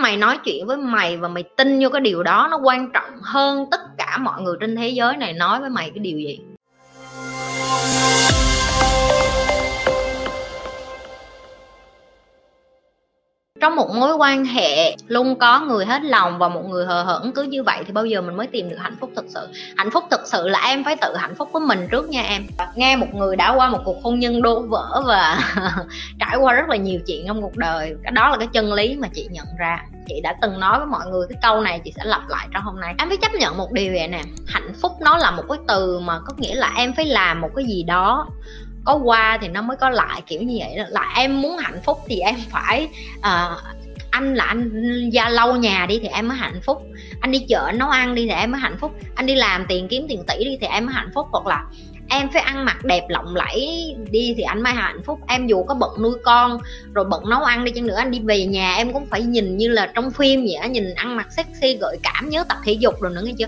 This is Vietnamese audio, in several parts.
mày nói chuyện với mày và mày tin vô cái điều đó, nó quan trọng hơn tất cả mọi người trên thế giới này nói với mày cái điều gì? Trong một mối quan hệ, luôn có người hết lòng và một người hờ hững, cứ như vậy thì bao giờ mình mới tìm được hạnh phúc thực sự? Hạnh phúc thực sự là em phải tự hạnh phúc với mình trước nha em. Nghe một người đã qua một cuộc hôn nhân đổ vỡ và trải qua rất là nhiều chuyện trong cuộc đời, cái đó là cái chân lý mà chị nhận ra. Chị đã từng nói với mọi người, cái câu này chị sẽ lặp lại trong hôm nay. Em phải chấp nhận một điều vậy nè, hạnh phúc nó là một cái từ mà có nghĩa là em phải làm một cái gì đó có qua thì nó mới có lại kiểu như vậy đó. Là em muốn hạnh phúc thì em phải uh, anh là anh ra lâu nhà đi thì em mới hạnh phúc. Anh đi chợ nấu ăn đi thì em mới hạnh phúc. Anh đi làm tiền kiếm tiền tỷ đi thì em mới hạnh phúc. Hoặc là em phải ăn mặc đẹp lộng lẫy đi thì anh mới hạnh phúc. Em dù có bận nuôi con rồi bận nấu ăn đi chăng nữa anh đi về nhà em cũng phải nhìn như là trong phim vậy á nhìn ăn mặc sexy gợi cảm nhớ tập thể dục rồi nữa nghe chưa?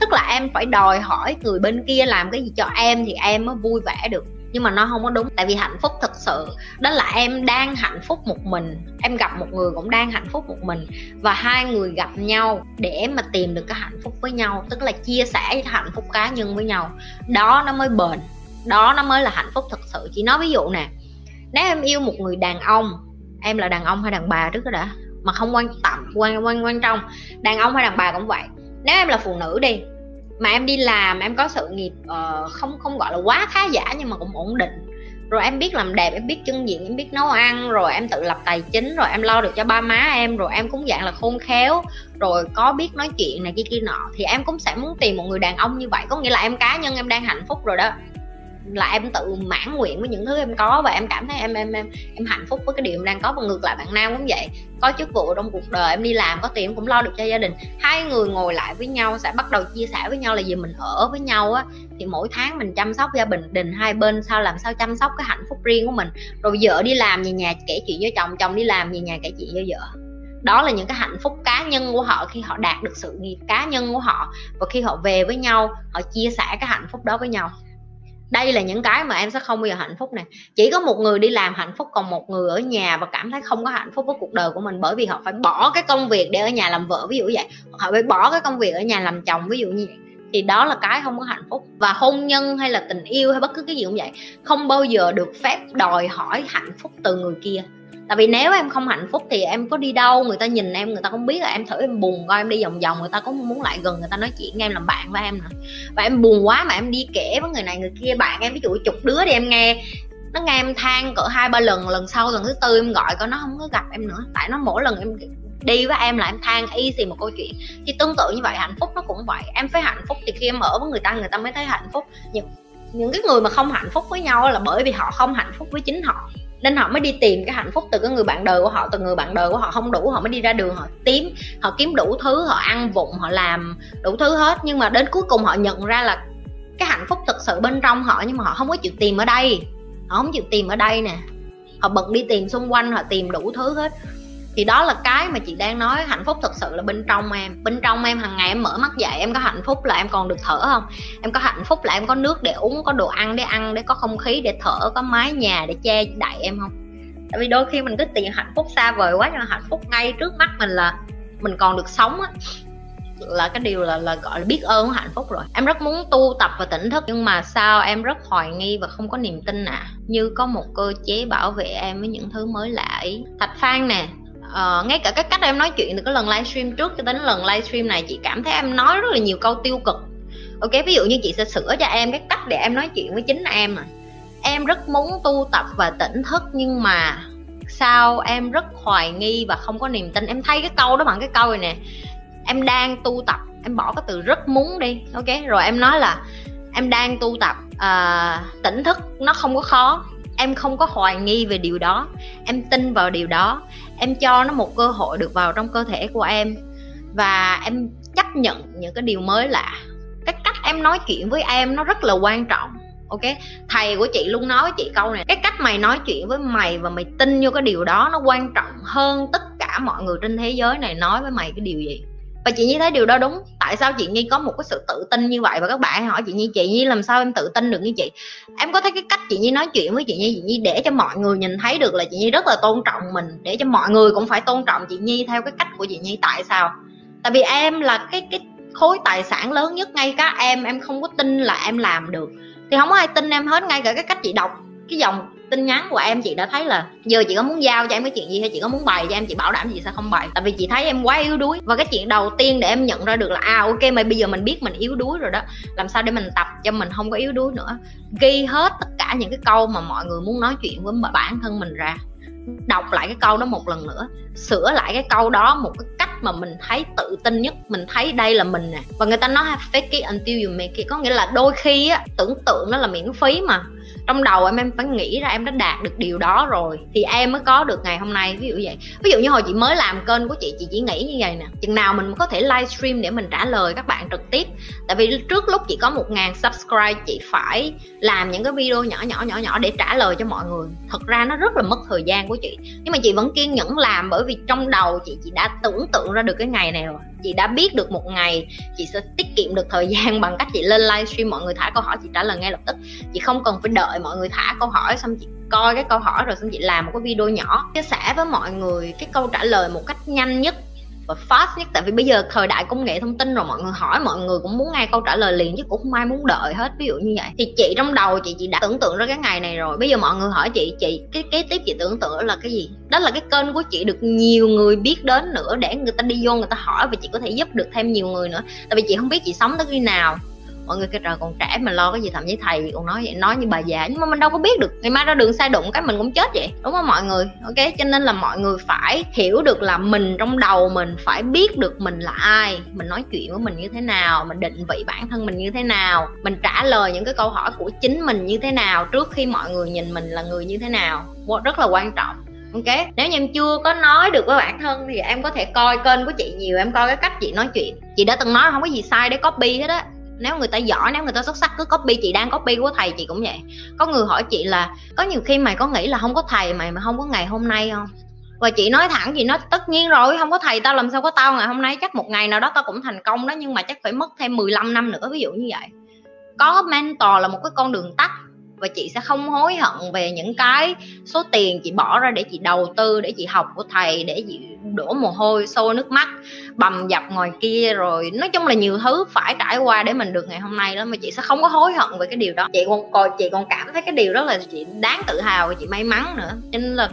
Tức là em phải đòi hỏi người bên kia làm cái gì cho em thì em mới vui vẻ được nhưng mà nó không có đúng tại vì hạnh phúc thực sự đó là em đang hạnh phúc một mình. Em gặp một người cũng đang hạnh phúc một mình và hai người gặp nhau để mà tìm được cái hạnh phúc với nhau tức là chia sẻ cái hạnh phúc cá nhân với nhau. Đó nó mới bền. Đó nó mới là hạnh phúc thật sự. Chỉ nói ví dụ nè nếu em yêu một người đàn ông em là đàn ông hay đàn bà trước đó đã? Mà không quan tâm, quan quan quan trọng. Đàn ông hay đàn bà cũng vậy. Nếu em là phụ nữ đi mà em đi làm em có sự nghiệp uh, không không gọi là quá khá giả nhưng mà cũng ổn định. Rồi em biết làm đẹp em biết chân diện em biết nấu ăn rồi em tự lập tài chính rồi em lo được cho ba má em rồi em cũng dạng là khôn khéo. Rồi có biết nói chuyện này kia kia nọ thì em cũng sẽ muốn tìm một người đàn ông như vậy. Có nghĩa là em cá nhân em đang hạnh phúc rồi đó là em tự mãn nguyện với những thứ em có và em cảm thấy em em em em hạnh phúc với cái điều em đang có và ngược lại bạn nam cũng vậy. Có chức vụ trong cuộc đời, em đi làm, có tiền cũng lo được cho gia đình. Hai người ngồi lại với nhau, sẽ bắt đầu chia sẻ với nhau là gì mình ở với nhau á, thì mỗi tháng mình chăm sóc gia đình hai bên, sao làm sao chăm sóc cái hạnh phúc riêng của mình. Rồi vợ đi làm về nhà kể chuyện với chồng chồng đi làm về nhà kể chuyện với vợ. Đó là những cái hạnh phúc cá nhân của họ khi họ đạt được sự nghiệp cá nhân của họ và khi họ về với nhau, họ chia sẻ cái hạnh phúc đó với nhau đây là những cái mà em sẽ không bao giờ hạnh phúc này chỉ có một người đi làm hạnh phúc, còn một người ở nhà và cảm thấy không có hạnh phúc với cuộc đời của mình bởi vì họ phải bỏ cái công việc để ở nhà làm vợ, ví dụ vậy. Họ phải bỏ cái công việc ở nhà làm chồng, ví dụ như vậy. Thì đó là cái không có hạnh phúc. Và hôn nhân hay là tình yêu hay bất cứ cái gì cũng vậy, không bao giờ được phép đòi hỏi hạnh phúc từ người kia tại vì nếu em không hạnh phúc thì em có đi đâu, người ta nhìn em, người ta không biết là em thử em buồn coi em đi vòng vòng, người ta cũng muốn lại gần, người ta nói chuyện em, làm bạn với em nữa và em buồn quá mà em đi kể với người này người kia, bạn em, ví dụ chục đứa đi em nghe, nó nghe em than cỡ hai ba lần lần sau, lần thứ tư em gọi coi nó không có gặp em nữa. Tại nó mỗi lần em đi với em là em than y xì một câu chuyện. Thì tương tự như vậy, hạnh phúc nó cũng vậy. Em phải hạnh phúc thì khi em ở với người ta người ta mới thấy hạnh phúc. Những những cái người mà không hạnh phúc với nhau là bởi vì họ không hạnh phúc với chính họ nên họ mới đi tìm cái hạnh phúc từ cái người bạn đời của họ, từ người bạn đời của họ, không đủ, họ mới đi ra đường, họ tím họ kiếm đủ thứ, họ ăn vụng, họ làm đủ thứ hết. Nhưng mà đến cuối cùng họ nhận ra là cái hạnh phúc thực sự bên trong họ, nhưng mà họ không có chịu tìm ở đây. Họ không chịu tìm ở đây nè. Họ bận đi tìm xung quanh, họ tìm đủ thứ hết thì đó là cái mà chị đang nói, hạnh phúc thật sự là bên trong em. Bên trong em hàng ngày em mở mắt dậy, em có hạnh phúc là em còn được thở không? Em có hạnh phúc là em có nước để uống, có đồ ăn để ăn, để có không khí để thở, có mái nhà để che đậy em không? Tại vì đôi khi mình cứ tìm hạnh phúc xa vời quá, nhưng mà hạnh phúc ngay trước mắt mình là mình còn được sống á. Là cái điều là là gọi là biết ơn hạnh phúc rồi. Em rất muốn tu tập và tỉnh thức, nhưng mà sao em rất hoài nghi và không có niềm tin à như có một cơ chế bảo vệ em với những thứ mới lạ ấy. Thạch phan nè uh, ngay cả cái cách em nói chuyện từ cái lần livestream trước cho đến lần livestream này chị cảm thấy em nói rất là nhiều câu tiêu cực. Ok ví dụ như chị sẽ sửa cho em cái cách để em nói chuyện với chính em à. Em rất muốn tu tập và tỉnh thức nhưng mà sao em rất hoài nghi và không có niềm tin. Em thay cái câu đó bằng cái câu này nè em đang tu tập em bỏ cái từ rất muốn đi ok? Rồi em nói là em đang tu tập uh, tỉnh thức nó không có khó em không có hoài nghi về điều đó. Em tin vào điều đó. Em cho nó một cơ hội được vào trong cơ thể của em. Và em chấp nhận những cái điều mới lạ. Cái cách em nói chuyện với em nó rất là quan trọng, ok? Thầy của chị luôn nói với chị câu này. Cái cách mày nói chuyện với mày và mày tin vô cái điều đó nó quan trọng hơn tất cả mọi người trên thế giới này nói với mày cái điều gì? Và chị nhi thấy điều đó đúng. Tại sao chị nhi có một cái sự tự tin như vậy? Và các bạn hỏi chị nhi chị nhi làm sao em tự tin được như chị? Em có thấy cái cách chị nhi nói chuyện với chị nhi? Chị nhi để cho mọi người nhìn thấy được là chị nhi rất là tôn trọng mình. Để cho mọi người cũng phải tôn trọng chị nhi theo cái cách của chị nhi. Tại sao? Tại vì em là cái cái khối tài sản lớn nhất ngay cả em. Em không có tin là em làm được. Thì không có ai tin em hết ngay cả cái cách chị đọc cái dòng tin nhắn của em, chị đã thấy là giờ chị có muốn giao cho em cái chuyện gì hay chị có muốn bày cho em, chị bảo đảm chị sẽ không bày. Tại vì chị thấy em quá yếu đuối. Và cái chuyện đầu tiên để em nhận ra được là à ok, mà bây giờ mình biết mình yếu đuối rồi đó, làm sao để mình tập cho mình không có yếu đuối nữa. Ghi hết tất cả những cái câu mà mọi người muốn nói chuyện với bản thân mình ra. Đọc lại cái câu đó một lần nữa. Sửa lại cái câu đó một cái cách mà mình thấy tự tin nhất. Mình thấy đây là mình nè. Và người ta nói, fake it until you make it. Có nghĩa là đôi khi á, tưởng tượng nó là miễn phí mà trong đầu em em phải nghĩ ra em đã đạt được điều đó rồi, thì em mới có được ngày hôm nay. Ví dụ vậy. Ví dụ như hồi chị mới làm kênh của chị chị chỉ nghĩ như vậy nè. Chừng nào mình có thể livestream để mình trả lời các bạn trực tiếp. Tại vì trước lúc chị có một ngàn subscribe, chị phải làm những cái video nhỏ nhỏ nhỏ nhỏ để trả lời cho mọi người. Thật ra nó rất là mất thời gian của chị. Nhưng mà chị vẫn kiên nhẫn làm bởi vì trong đầu chị chị đã tưởng tượng ra được cái ngày này rồi. Chị đã biết được một ngày chị sẽ tiết kiệm được thời gian bằng cách chị lên livestream mọi người thả câu hỏi, chị trả lời ngay lập tức. Chị không cần phải đợi mọi người thả câu hỏi xong chị coi cái câu hỏi rồi xong chị làm một cái video nhỏ, chia sẻ với mọi người cái câu trả lời một cách nhanh nhất và fast nhất. Tại vì bây giờ thời đại công nghệ thông tin rồi, mọi người hỏi mọi người cũng muốn nghe câu trả lời liền chứ cũng không ai muốn đợi hết, ví dụ như vậy. Thì chị trong đầu chị chị đã tưởng tượng ra cái ngày này rồi. Bây giờ mọi người hỏi chị chị, cái kế tiếp chị tưởng tượng là cái gì? Đó là cái kênh của chị được nhiều người biết đến nữa để người ta đi vô người ta hỏi và chị có thể giúp được thêm nhiều người nữa. Tại vì chị không biết chị sống tới khi nào mọi người kêu, trời, còn trẻ mà lo cái gì thậm chí thầy còn nói vậy, nói như bà già. Nhưng mà mình đâu có biết được, ngày mai ra đường sai đụng cái mình cũng chết vậy, đúng không mọi người? Ok, cho nên là mọi người phải hiểu được là mình trong đầu mình phải biết được mình là ai, mình nói chuyện với mình như thế nào, mình định vị bản thân mình như thế nào, mình trả lời những cái câu hỏi của chính mình như thế nào trước khi mọi người nhìn mình là người như thế nào. Rất là quan trọng. Ok, nếu như em chưa có nói được với bản thân thì em có thể coi kênh của chị nhiều, em coi cái cách chị nói chuyện. Chị đã từng nói không có gì sai để copy hết á nếu người ta giỏi, nếu người ta xuất sắc, cứ copy chị đang copy của thầy chị cũng vậy. Có người hỏi chị là, có nhiều khi mày có nghĩ là không có thầy, mày mà không có ngày hôm nay không và chị nói thẳng, chị nói, tất nhiên rồi không có thầy, tao làm sao có tao ngày hôm nay, chắc một ngày nào đó tao cũng thành công đó, nhưng mà chắc phải mất thêm 15 năm nữa. Ví dụ như vậy. Có mentor là một cái con đường tắt và chị sẽ không hối hận về những cái số tiền chị bỏ ra để chị đầu tư, để chị học của thầy, để chị đổ mồ hôi xô nước mắt, bầm dập ngoài kia. Rồi nói chung là nhiều thứ phải trải qua để mình được ngày hôm nay đó, mà chị sẽ không có hối hận về cái điều đó. Chị còn còn, chị còn cảm thấy cái điều đó là chị đáng tự hào và chị may mắn nữa. Cho nên là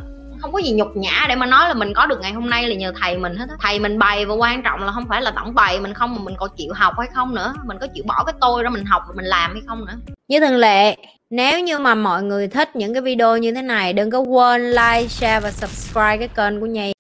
không có gì nhục nhã để mà nói là mình có được ngày hôm nay là nhờ thầy mình hết thầy mình bày và quan trọng là không phải là tổng bày mình không mà mình còn chịu học hay không nữa. Mình có chịu bỏ cái tôi ra mình học và mình làm hay không nữa. Như thường lệ, nếu như mà mọi người thích những cái video như thế này, đừng có quên like, share và subscribe cái kênh của nhi.